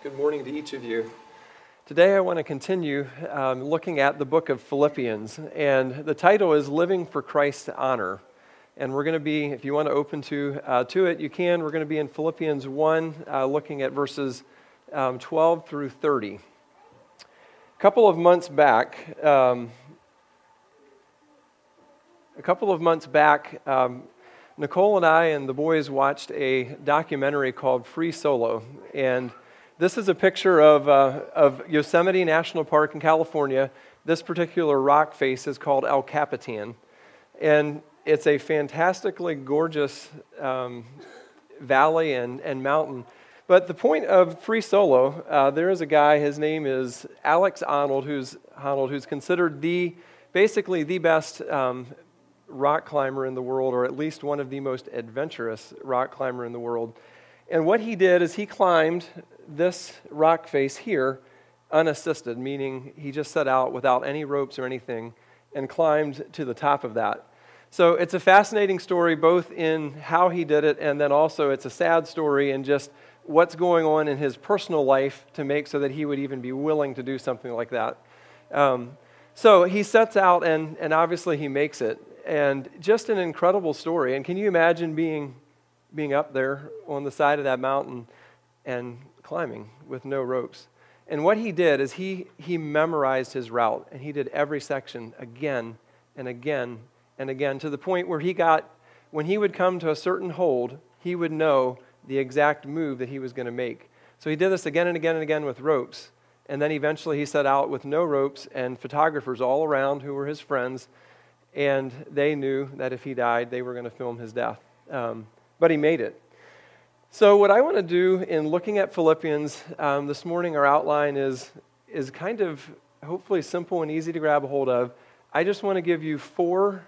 Good morning to each of you. Today I want to continue um, looking at the book of Philippians, and the title is Living for Christ's Honor. And we're going to be, if you want to open to, uh, to it, you can. We're going to be in Philippians 1, uh, looking at verses um, 12 through 30. A couple of months back, um, a couple of months back, um, Nicole and I and the boys watched a documentary called Free Solo. And this is a picture of, uh, of Yosemite National Park in California. This particular rock face is called El Capitan. And it's a fantastically gorgeous um, valley and, and mountain. But the point of Free Solo, uh, there is a guy, his name is Alex Honnold, who's, Honnold, who's considered the, basically the best um, rock climber in the world, or at least one of the most adventurous rock climber in the world. And what he did is he climbed this rock face here unassisted, meaning he just set out without any ropes or anything and climbed to the top of that. So it's a fascinating story, both in how he did it, and then also it's a sad story in just what's going on in his personal life to make so that he would even be willing to do something like that. Um, so he sets out, and, and obviously he makes it. And just an incredible story. And can you imagine being, being up there on the side of that mountain and climbing with no ropes. And what he did is he, he memorized his route and he did every section again and again and again to the point where he got, when he would come to a certain hold, he would know the exact move that he was going to make. So he did this again and again and again with ropes. And then eventually he set out with no ropes and photographers all around who were his friends. And they knew that if he died, they were going to film his death. Um, but he made it. So, what I want to do in looking at Philippians um, this morning, our outline is, is kind of hopefully simple and easy to grab a hold of. I just want to give you four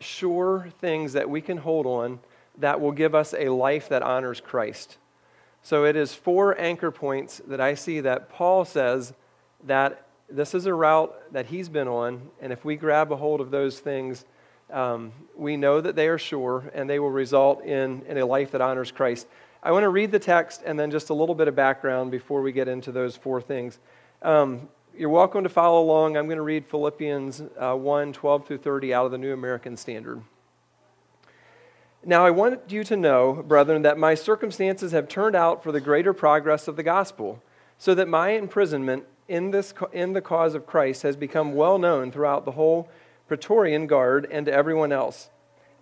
sure things that we can hold on that will give us a life that honors Christ. So, it is four anchor points that I see that Paul says that this is a route that he's been on, and if we grab a hold of those things, um, we know that they are sure and they will result in, in a life that honors Christ. I want to read the text and then just a little bit of background before we get into those four things. Um, you're welcome to follow along. I'm going to read Philippians uh, 1 12 through 30 out of the New American Standard. Now, I want you to know, brethren, that my circumstances have turned out for the greater progress of the gospel, so that my imprisonment in, this, in the cause of Christ has become well known throughout the whole Praetorian Guard and to everyone else,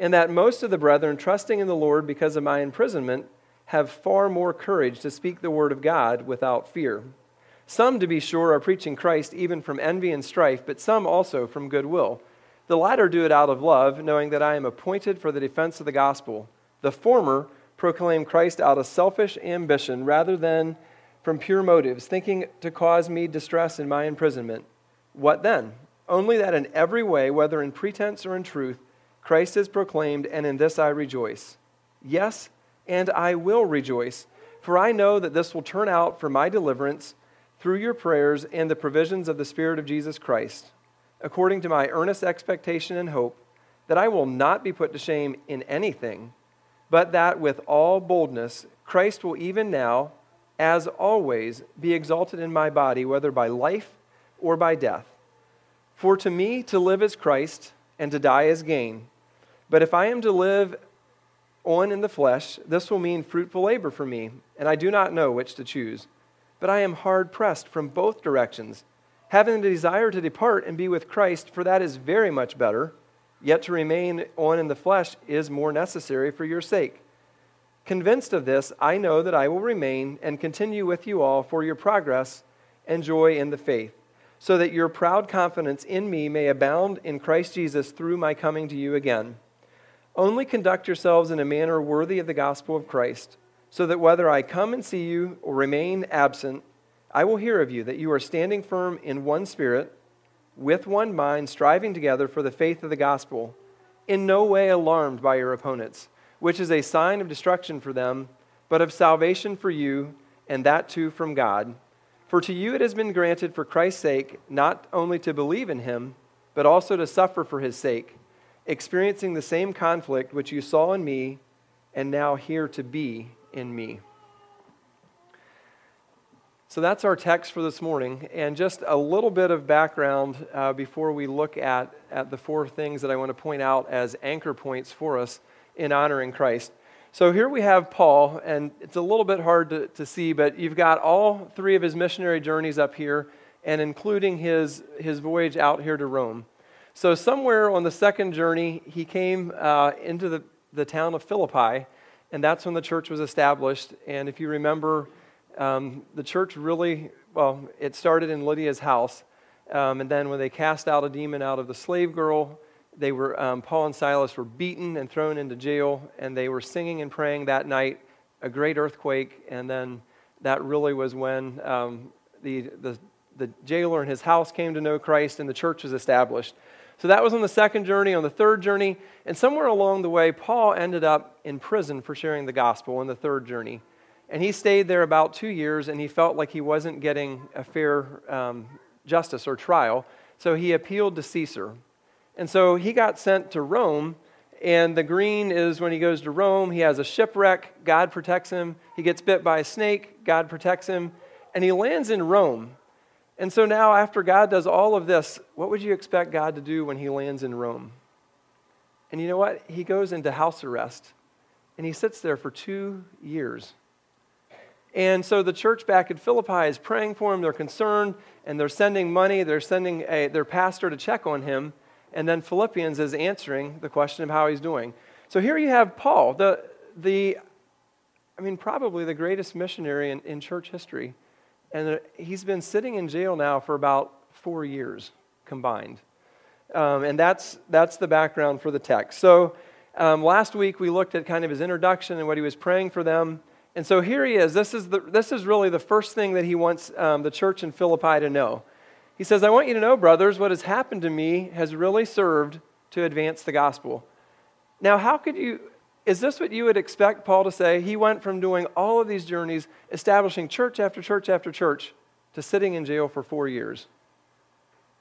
and that most of the brethren, trusting in the Lord because of my imprisonment, have far more courage to speak the word of God without fear. Some, to be sure, are preaching Christ even from envy and strife, but some also from goodwill. The latter do it out of love, knowing that I am appointed for the defense of the gospel. The former proclaim Christ out of selfish ambition rather than from pure motives, thinking to cause me distress in my imprisonment. What then? Only that in every way, whether in pretense or in truth, Christ is proclaimed, and in this I rejoice. Yes, and I will rejoice, for I know that this will turn out for my deliverance through your prayers and the provisions of the Spirit of Jesus Christ, according to my earnest expectation and hope that I will not be put to shame in anything, but that with all boldness Christ will even now, as always, be exalted in my body, whether by life or by death. For to me to live is Christ, and to die is gain. But if I am to live on in the flesh, this will mean fruitful labor for me, and I do not know which to choose. But I am hard pressed from both directions, having the desire to depart and be with Christ, for that is very much better, yet to remain on in the flesh is more necessary for your sake. Convinced of this, I know that I will remain and continue with you all for your progress and joy in the faith, so that your proud confidence in me may abound in Christ Jesus through my coming to you again. Only conduct yourselves in a manner worthy of the gospel of Christ, so that whether I come and see you or remain absent, I will hear of you that you are standing firm in one spirit, with one mind, striving together for the faith of the gospel, in no way alarmed by your opponents, which is a sign of destruction for them, but of salvation for you, and that too from God. For to you it has been granted for Christ's sake not only to believe in him, but also to suffer for his sake experiencing the same conflict which you saw in me and now here to be in me. So that's our text for this morning. And just a little bit of background uh, before we look at, at the four things that I want to point out as anchor points for us in honoring Christ. So here we have Paul, and it's a little bit hard to, to see, but you've got all three of his missionary journeys up here, and including his, his voyage out here to Rome. So, somewhere on the second journey, he came uh, into the, the town of Philippi, and that's when the church was established. And if you remember, um, the church really, well, it started in Lydia's house. Um, and then when they cast out a demon out of the slave girl, they were, um, Paul and Silas were beaten and thrown into jail, and they were singing and praying that night, a great earthquake, and then that really was when um, the, the, the jailer and his house came to know Christ and the church was established. So that was on the second journey. On the third journey, and somewhere along the way, Paul ended up in prison for sharing the gospel on the third journey. And he stayed there about two years, and he felt like he wasn't getting a fair um, justice or trial. So he appealed to Caesar. And so he got sent to Rome. And the green is when he goes to Rome, he has a shipwreck, God protects him. He gets bit by a snake, God protects him. And he lands in Rome. And so now, after God does all of this, what would you expect God to do when he lands in Rome? And you know what? He goes into house arrest and he sits there for two years. And so the church back at Philippi is praying for him. They're concerned and they're sending money. They're sending a, their pastor to check on him. And then Philippians is answering the question of how he's doing. So here you have Paul, the, the I mean, probably the greatest missionary in, in church history. And he's been sitting in jail now for about four years combined. Um, and that's, that's the background for the text. So um, last week we looked at kind of his introduction and what he was praying for them. And so here he is. This is, the, this is really the first thing that he wants um, the church in Philippi to know. He says, I want you to know, brothers, what has happened to me has really served to advance the gospel. Now, how could you, is this what you would expect Paul to say? He went from doing all of these journeys, establishing church after church after church, to sitting in jail for four years.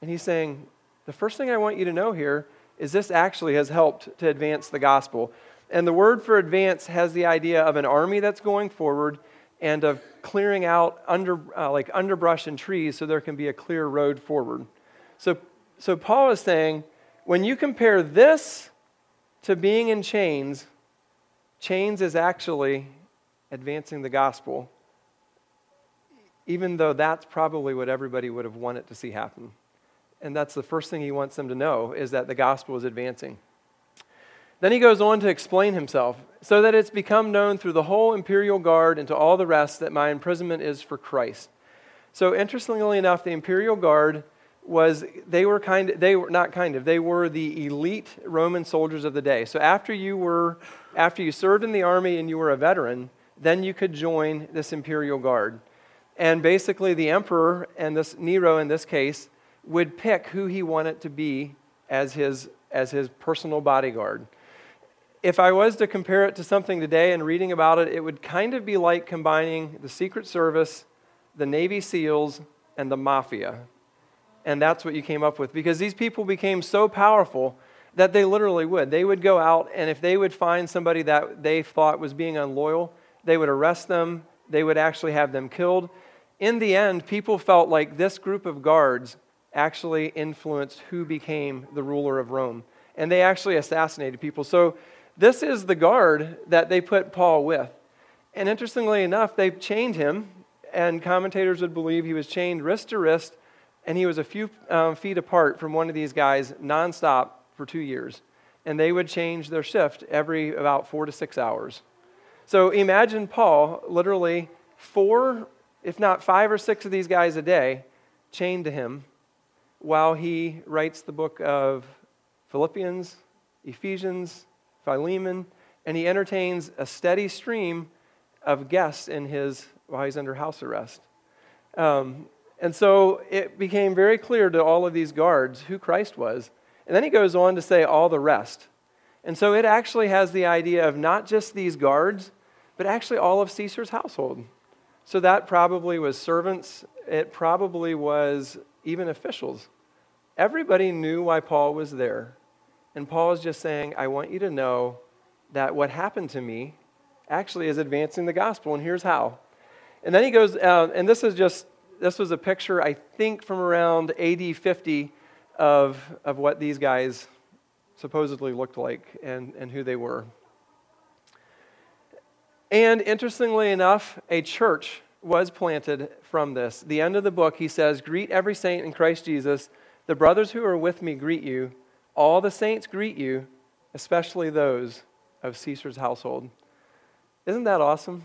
And he's saying, the first thing I want you to know here is this actually has helped to advance the gospel. And the word for advance has the idea of an army that's going forward and of clearing out under, uh, like underbrush and trees so there can be a clear road forward. So, so Paul is saying when you compare this to being in chains, chains is actually advancing the gospel, even though that's probably what everybody would have wanted to see happen. And that's the first thing he wants them to know is that the gospel is advancing. Then he goes on to explain himself, so that it's become known through the whole imperial guard and to all the rest that my imprisonment is for Christ. So interestingly enough, the imperial guard was they were kind of, they were not kind of they were the elite Roman soldiers of the day. So after you were after you served in the army and you were a veteran, then you could join this imperial guard. And basically the emperor and this Nero in this case would pick who he wanted to be as his as his personal bodyguard if I was to compare it to something today and reading about it, it would kind of be like combining the Secret Service, the Navy SEALs, and the Mafia. And that's what you came up with because these people became so powerful that they literally would. They would go out, and if they would find somebody that they thought was being unloyal, they would arrest them, they would actually have them killed. In the end, people felt like this group of guards actually influenced who became the ruler of Rome. And they actually assassinated people. So this is the guard that they put Paul with. And interestingly enough, they chained him, and commentators would believe he was chained wrist to wrist, and he was a few um, feet apart from one of these guys nonstop for two years. And they would change their shift every about four to six hours. So imagine Paul, literally four, if not five or six of these guys a day, chained to him while he writes the book of Philippians, Ephesians, Philemon, and he entertains a steady stream of guests in his while he's under house arrest. Um, and so it became very clear to all of these guards who Christ was. And then he goes on to say all the rest. And so it actually has the idea of not just these guards, but actually all of Caesar's household. So that probably was servants, it probably was even officials. Everybody knew why Paul was there. And Paul is just saying, I want you to know that what happened to me actually is advancing the gospel, and here's how. And then he goes, uh, and this is just, this was a picture, I think, from around AD 50 of, of what these guys supposedly looked like and, and who they were. And interestingly enough, a church was planted from this. The end of the book, he says, Greet every saint in Christ Jesus. The brothers who are with me greet you. All the saints greet you, especially those of Caesar's household. Isn't that awesome?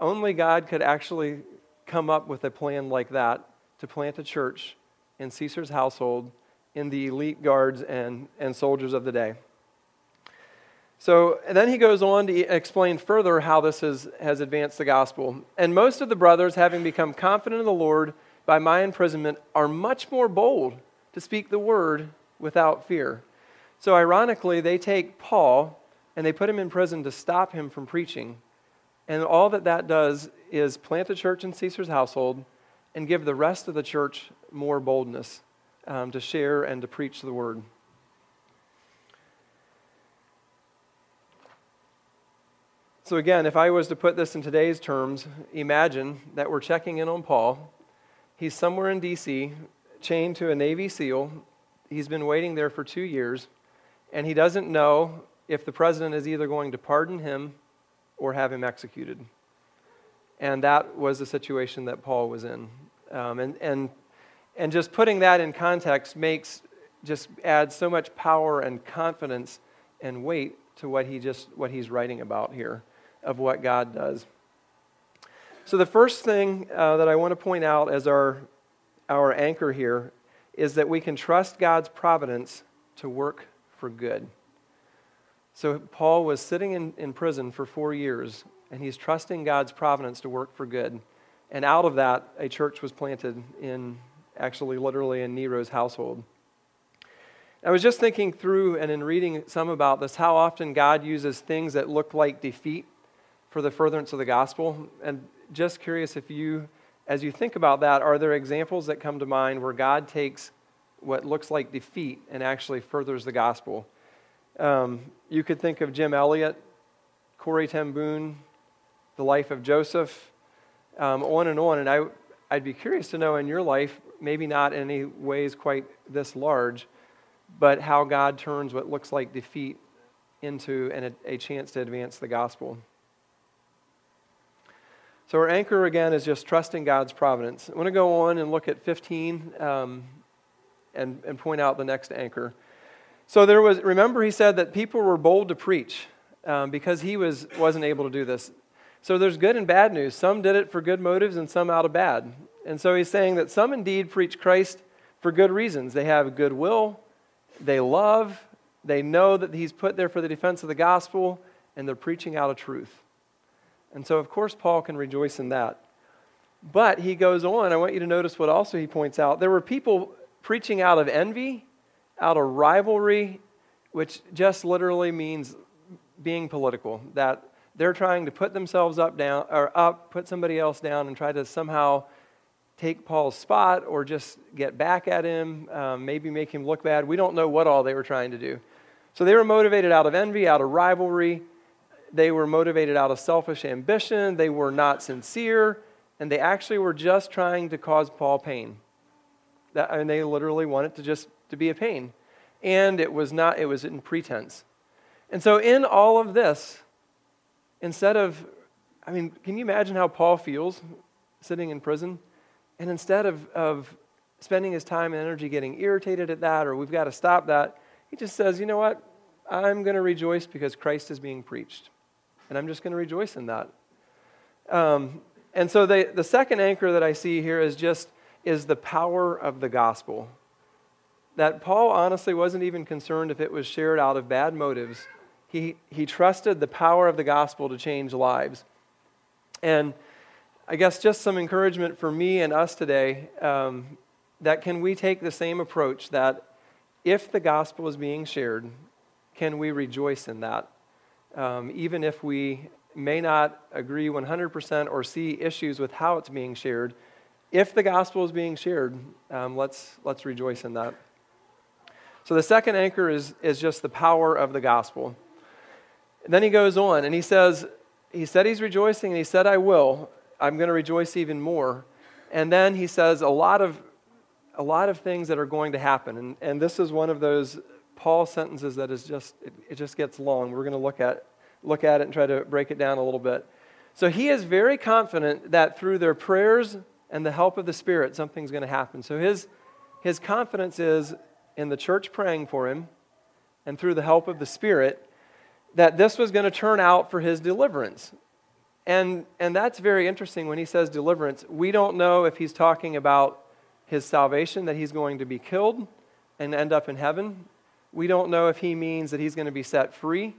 Only God could actually come up with a plan like that to plant a church in Caesar's household in the elite guards and, and soldiers of the day. So then he goes on to explain further how this has, has advanced the gospel. And most of the brothers, having become confident in the Lord by my imprisonment, are much more bold to speak the word without fear. So ironically, they take Paul and they put him in prison to stop him from preaching. And all that that does is plant a church in Caesar's household and give the rest of the church more boldness um, to share and to preach the word. So, again, if I was to put this in today's terms, imagine that we're checking in on Paul. He's somewhere in D.C., chained to a Navy SEAL. He's been waiting there for two years, and he doesn't know if the president is either going to pardon him or have him executed. And that was the situation that Paul was in. Um, and, and, and just putting that in context makes, just adds so much power and confidence and weight to what, he just, what he's writing about here of what God does. So, the first thing uh, that I want to point out as our, our anchor here is that we can trust God's providence to work for good. So, Paul was sitting in, in prison for four years, and he's trusting God's providence to work for good. And out of that, a church was planted in, actually, literally in Nero's household. I was just thinking through and in reading some about this, how often God uses things that look like defeat for the furtherance of the gospel. And just curious if you, as you think about that, are there examples that come to mind where God takes what looks like defeat and actually furthers the gospel? Um, you could think of Jim Elliot, Corrie ten Boom, the life of Joseph, um, on and on. And I, I'd be curious to know in your life, maybe not in any ways quite this large, but how God turns what looks like defeat into an, a chance to advance the gospel. So, our anchor again is just trusting God's providence. I want to go on and look at 15 um, and, and point out the next anchor. So, there was, remember, he said that people were bold to preach um, because he was, wasn't able to do this. So, there's good and bad news. Some did it for good motives and some out of bad. And so, he's saying that some indeed preach Christ for good reasons. They have goodwill, they love, they know that he's put there for the defense of the gospel, and they're preaching out a truth. And so, of course, Paul can rejoice in that. But he goes on, I want you to notice what also he points out. There were people preaching out of envy, out of rivalry, which just literally means being political, that they're trying to put themselves up down or up, put somebody else down and try to somehow take Paul's spot or just get back at him, um, maybe make him look bad. We don't know what all they were trying to do. So they were motivated out of envy, out of rivalry, they were motivated out of selfish ambition, they were not sincere, and they actually were just trying to cause Paul pain. That, and they literally wanted to just to be a pain. And it was not, it was in pretense. And so in all of this, instead of, I mean, can you imagine how Paul feels sitting in prison? And instead of, of spending his time and energy getting irritated at that or we've got to stop that, he just says, you know what? I'm going to rejoice because Christ is being preached and I'm just going to rejoice in that. Um, and so the, the second anchor that I see here is just is the power of the gospel. That Paul honestly wasn't even concerned if it was shared out of bad motives. He, he trusted the power of the gospel to change lives. And I guess just some encouragement for me and us today um, that can we take the same approach that if the gospel is being shared, can we rejoice in that? um, even if we may not agree 100% or see issues with how it's being shared, if the gospel is being shared, um, let's, let's rejoice in that. So the second anchor is, is just the power of the gospel. And then he goes on and he says, he said he's rejoicing and he said, I will. I'm going to rejoice even more. And then he says a lot of, a lot of things that are going to happen. And, and this is one of those Paul sentences that is just, it, it just gets long. We're going to look at, look at it and try to break it down a little bit. So he is very confident that through their prayers and the help of the Spirit, something's going to happen. So his, his confidence is in the church praying for him and through the help of the Spirit that this was going to turn out for his deliverance. And, and that's very interesting when he says deliverance. We don't know if he's talking about his salvation, that he's going to be killed and end up in heaven. We don't know if he means that he's going to be set free.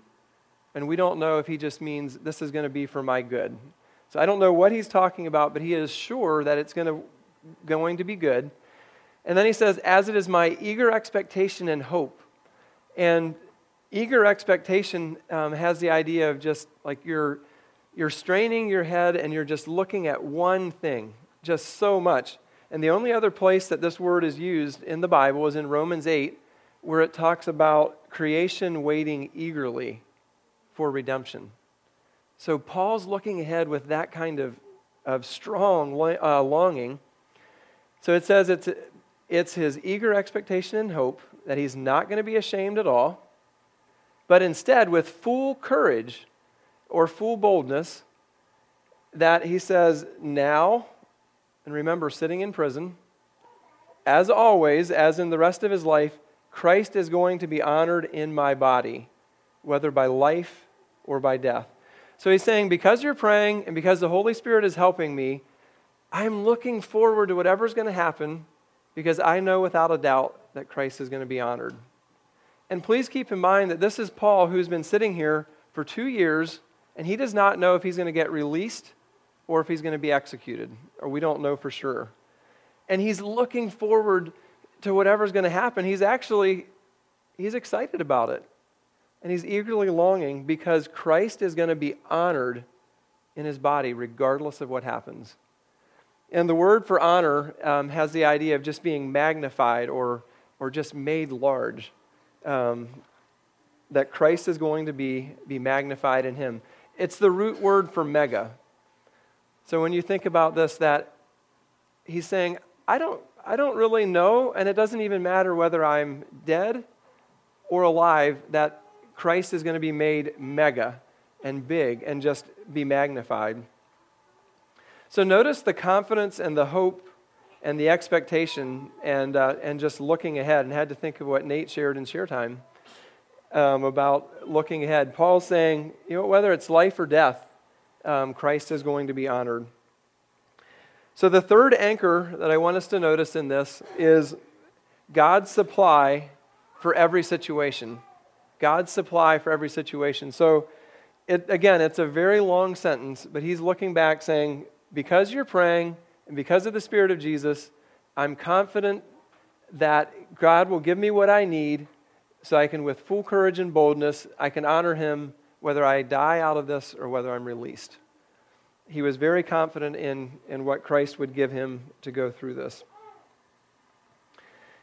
And we don't know if he just means this is going to be for my good. So I don't know what he's talking about, but he is sure that it's going to, going to be good. And then he says, As it is my eager expectation and hope. And eager expectation um, has the idea of just like you're you're straining your head and you're just looking at one thing, just so much. And the only other place that this word is used in the Bible is in Romans 8, where it talks about creation waiting eagerly for redemption. So Paul's looking ahead with that kind of, of strong uh, longing. So it says it's, it's his eager expectation and hope that he's not going to be ashamed at all, but instead, with full courage, or full boldness that he says, Now, and remember, sitting in prison, as always, as in the rest of his life, Christ is going to be honored in my body, whether by life or by death. So he's saying, Because you're praying and because the Holy Spirit is helping me, I'm looking forward to whatever's going to happen because I know without a doubt that Christ is going to be honored. And please keep in mind that this is Paul who's been sitting here for two years and he does not know if he's going to get released or if he's going to be executed, or we don't know for sure. And he's looking forward to whatever's going to happen. He's actually he's excited about it. And he's eagerly longing because Christ is going to be honored in his body regardless of what happens. And the word for honor um, has the idea of just being magnified or, or just made large. Um, that Christ is going to be, be magnified in him. It's the root word for mega. So when you think about this, that he's saying, I don't, I don't really know, and it doesn't even matter whether I'm dead or alive, that Christ is going to be made mega and big and just be magnified. So notice the confidence and the hope and the expectation and, uh, and just looking ahead, and had to think of what Nate shared in share time um, about looking ahead. Paul's saying, you know, whether it's life or death, um, Christ is going to be honored. So, the third anchor that I want us to notice in this is God's supply for every situation. God's supply for every situation. So, it, again, it's a very long sentence, but he's looking back saying, Because you're praying and because of the Spirit of Jesus, I'm confident that God will give me what I need so I can, with full courage and boldness, I can honor him whether I die out of this or whether I'm released. He was very confident in, in what Christ would give him to go through this.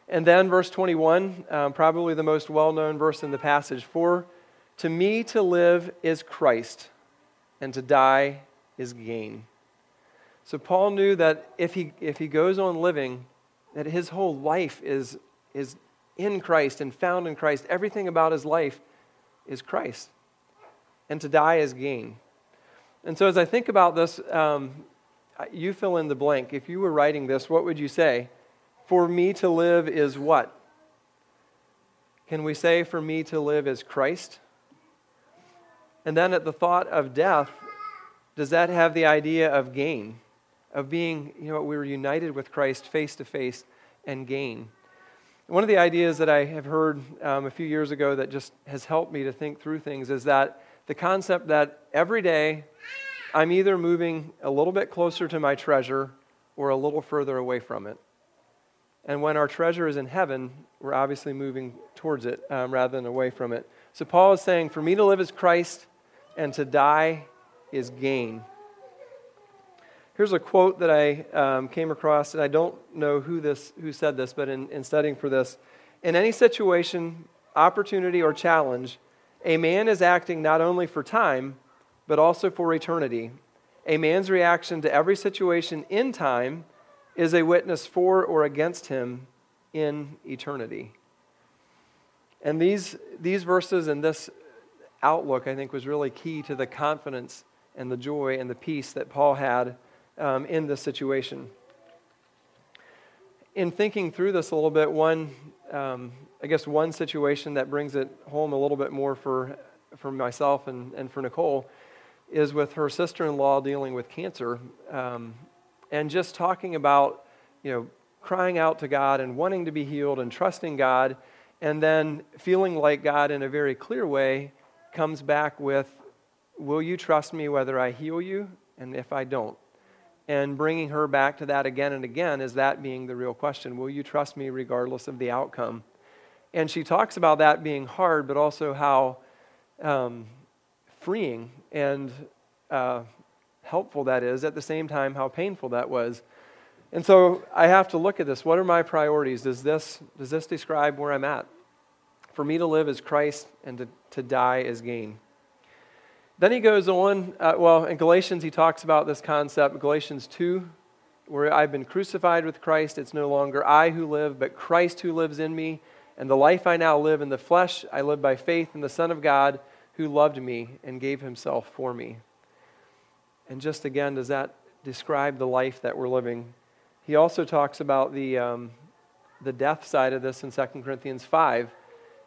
And then, verse 21, um, probably the most well known verse in the passage For to me to live is Christ, and to die is gain. So, Paul knew that if he, if he goes on living, that his whole life is, is in Christ and found in Christ. Everything about his life is Christ. And to die is gain. And so as I think about this, um, you fill in the blank. If you were writing this, what would you say? For me to live is what? Can we say, for me to live is Christ? And then at the thought of death, does that have the idea of gain? Of being, you know, we were united with Christ face to face and gain. One of the ideas that I have heard um, a few years ago that just has helped me to think through things is that the concept that every day I'm either moving a little bit closer to my treasure or a little further away from it. And when our treasure is in heaven, we're obviously moving towards it um, rather than away from it. So Paul is saying, For me to live is Christ, and to die is gain. Here's a quote that I um, came across, and I don't know who, this, who said this, but in, in studying for this. In any situation, opportunity, or challenge, a man is acting not only for time, but also for eternity. A man's reaction to every situation in time is a witness for or against him in eternity. And these, these verses and this outlook, I think, was really key to the confidence and the joy and the peace that Paul had um, in this situation. In thinking through this a little bit, one, um, I guess, one situation that brings it home a little bit more for, for myself and, and for Nicole is with her sister in law dealing with cancer um, and just talking about, you know, crying out to God and wanting to be healed and trusting God, and then feeling like God, in a very clear way, comes back with, Will you trust me whether I heal you and if I don't? And bringing her back to that again and again is that being the real question Will you trust me regardless of the outcome? And she talks about that being hard, but also how um, freeing and uh, helpful that is, at the same time, how painful that was. And so I have to look at this. What are my priorities? Does this, does this describe where I'm at? For me to live as Christ and to, to die as gain. Then he goes on, uh, well, in Galatians, he talks about this concept, Galatians 2, where I've been crucified with Christ. It's no longer I who live, but Christ who lives in me. And the life I now live in the flesh, I live by faith in the Son of God who loved me and gave himself for me. And just again, does that describe the life that we're living? He also talks about the, um, the death side of this in 2 Corinthians 5.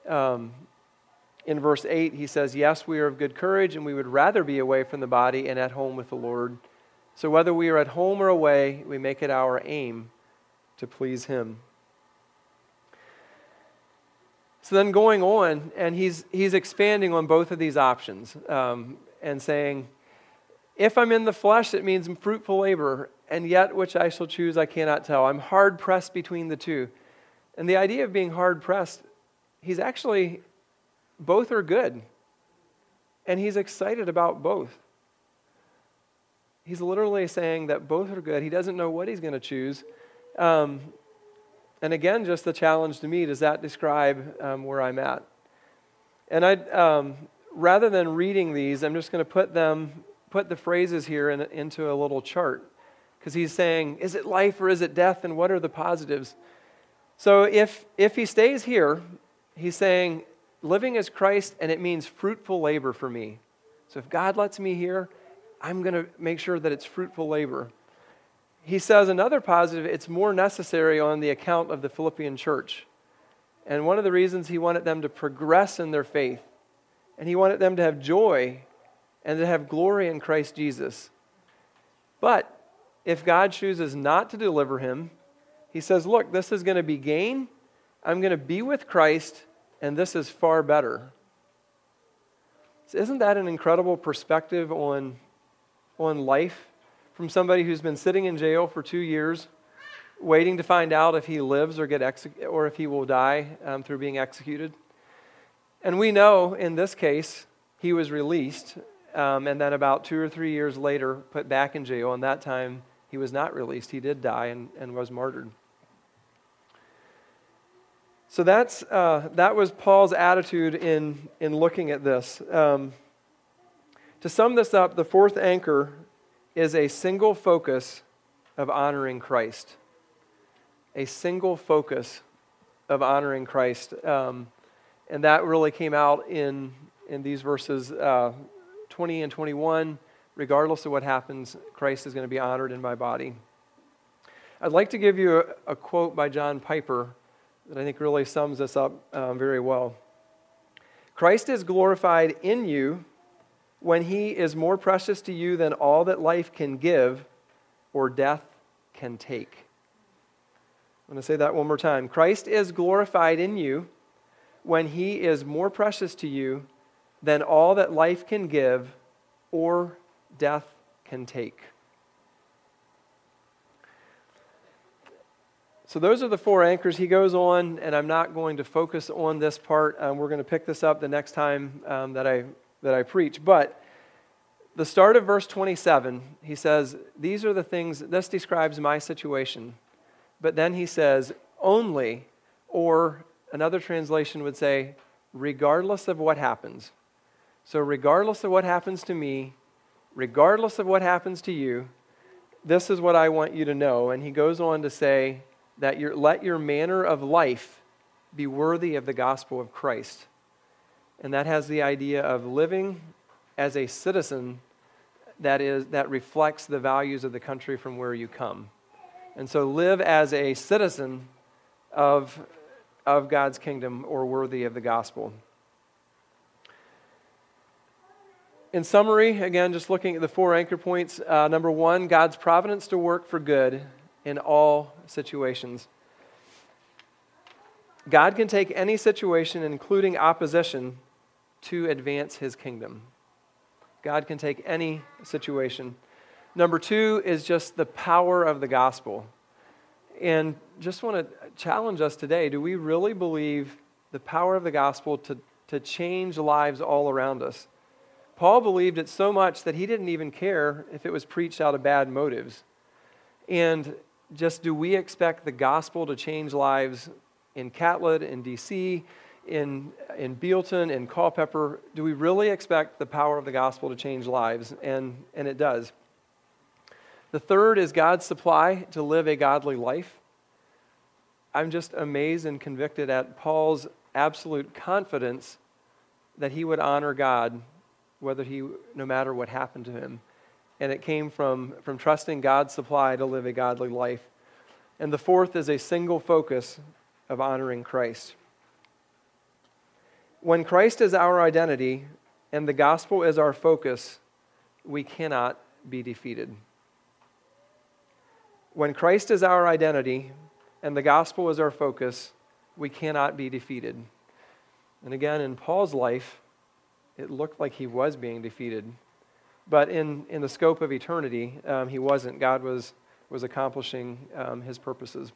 Um, in verse 8, he says, Yes, we are of good courage, and we would rather be away from the body and at home with the Lord. So whether we are at home or away, we make it our aim to please him. So then going on, and he's, he's expanding on both of these options um, and saying, if I'm in the flesh, it means fruitful labor, and yet which I shall choose, I cannot tell. I'm hard pressed between the two. And the idea of being hard pressed, he's actually, both are good. And he's excited about both. He's literally saying that both are good. He doesn't know what he's going to choose. Um, and again, just the challenge to me does that describe um, where I'm at? And I, um, rather than reading these, I'm just going to put them put the phrases here in, into a little chart because he's saying, is it life or is it death, and what are the positives? So if, if he stays here, he's saying, living as Christ, and it means fruitful labor for me. So if God lets me here, I'm going to make sure that it's fruitful labor. He says another positive, it's more necessary on the account of the Philippian church. And one of the reasons he wanted them to progress in their faith, and he wanted them to have joy and to have glory in Christ Jesus. But if God chooses not to deliver him, he says, Look, this is going to be gain. I'm going to be with Christ, and this is far better. So isn't that an incredible perspective on, on life from somebody who's been sitting in jail for two years, waiting to find out if he lives or, get exec- or if he will die um, through being executed? And we know in this case, he was released um, and then about two or three years later, put back in jail. And that time, he was not released. He did die and, and was martyred. So that's, uh, that was Paul's attitude in, in looking at this. Um, to sum this up, the fourth anchor is a single focus of honoring Christ. A single focus of honoring Christ. Um, and that really came out in, in these verses uh, 20 and 21, regardless of what happens, Christ is going to be honored in my body. I'd like to give you a, a quote by John Piper that I think really sums this up um, very well. Christ is glorified in you when he is more precious to you than all that life can give or death can take. I'm going to say that one more time. Christ is glorified in you when he is more precious to you than all that life can give or death can take. So, those are the four anchors. He goes on, and I'm not going to focus on this part. Um, we're going to pick this up the next time um, that, I, that I preach. But the start of verse 27, he says, These are the things, this describes my situation. But then he says, Only, or another translation would say, regardless of what happens. So, regardless of what happens to me, regardless of what happens to you, this is what I want you to know. And he goes on to say that your, let your manner of life be worthy of the gospel of Christ. And that has the idea of living as a citizen that, is, that reflects the values of the country from where you come. And so live as a citizen of, of God's kingdom or worthy of the gospel. In summary, again, just looking at the four anchor points. Uh, number one, God's providence to work for good in all situations. God can take any situation, including opposition, to advance his kingdom. God can take any situation. Number two is just the power of the gospel. And just want to challenge us today do we really believe the power of the gospel to, to change lives all around us? Paul believed it so much that he didn't even care if it was preached out of bad motives. And just do we expect the gospel to change lives in Catlett, in DC, in, in Bealton, in Culpeper, do we really expect the power of the gospel to change lives? And, and it does. The third is God's supply to live a godly life. I'm just amazed and convicted at Paul's absolute confidence that he would honor God whether he no matter what happened to him. And it came from, from trusting God's supply to live a godly life. And the fourth is a single focus of honoring Christ. When Christ is our identity and the gospel is our focus, we cannot be defeated. When Christ is our identity and the gospel is our focus, we cannot be defeated. And again, in Paul's life, it looked like he was being defeated. But in, in the scope of eternity, um, he wasn't. God was, was accomplishing um, his purposes.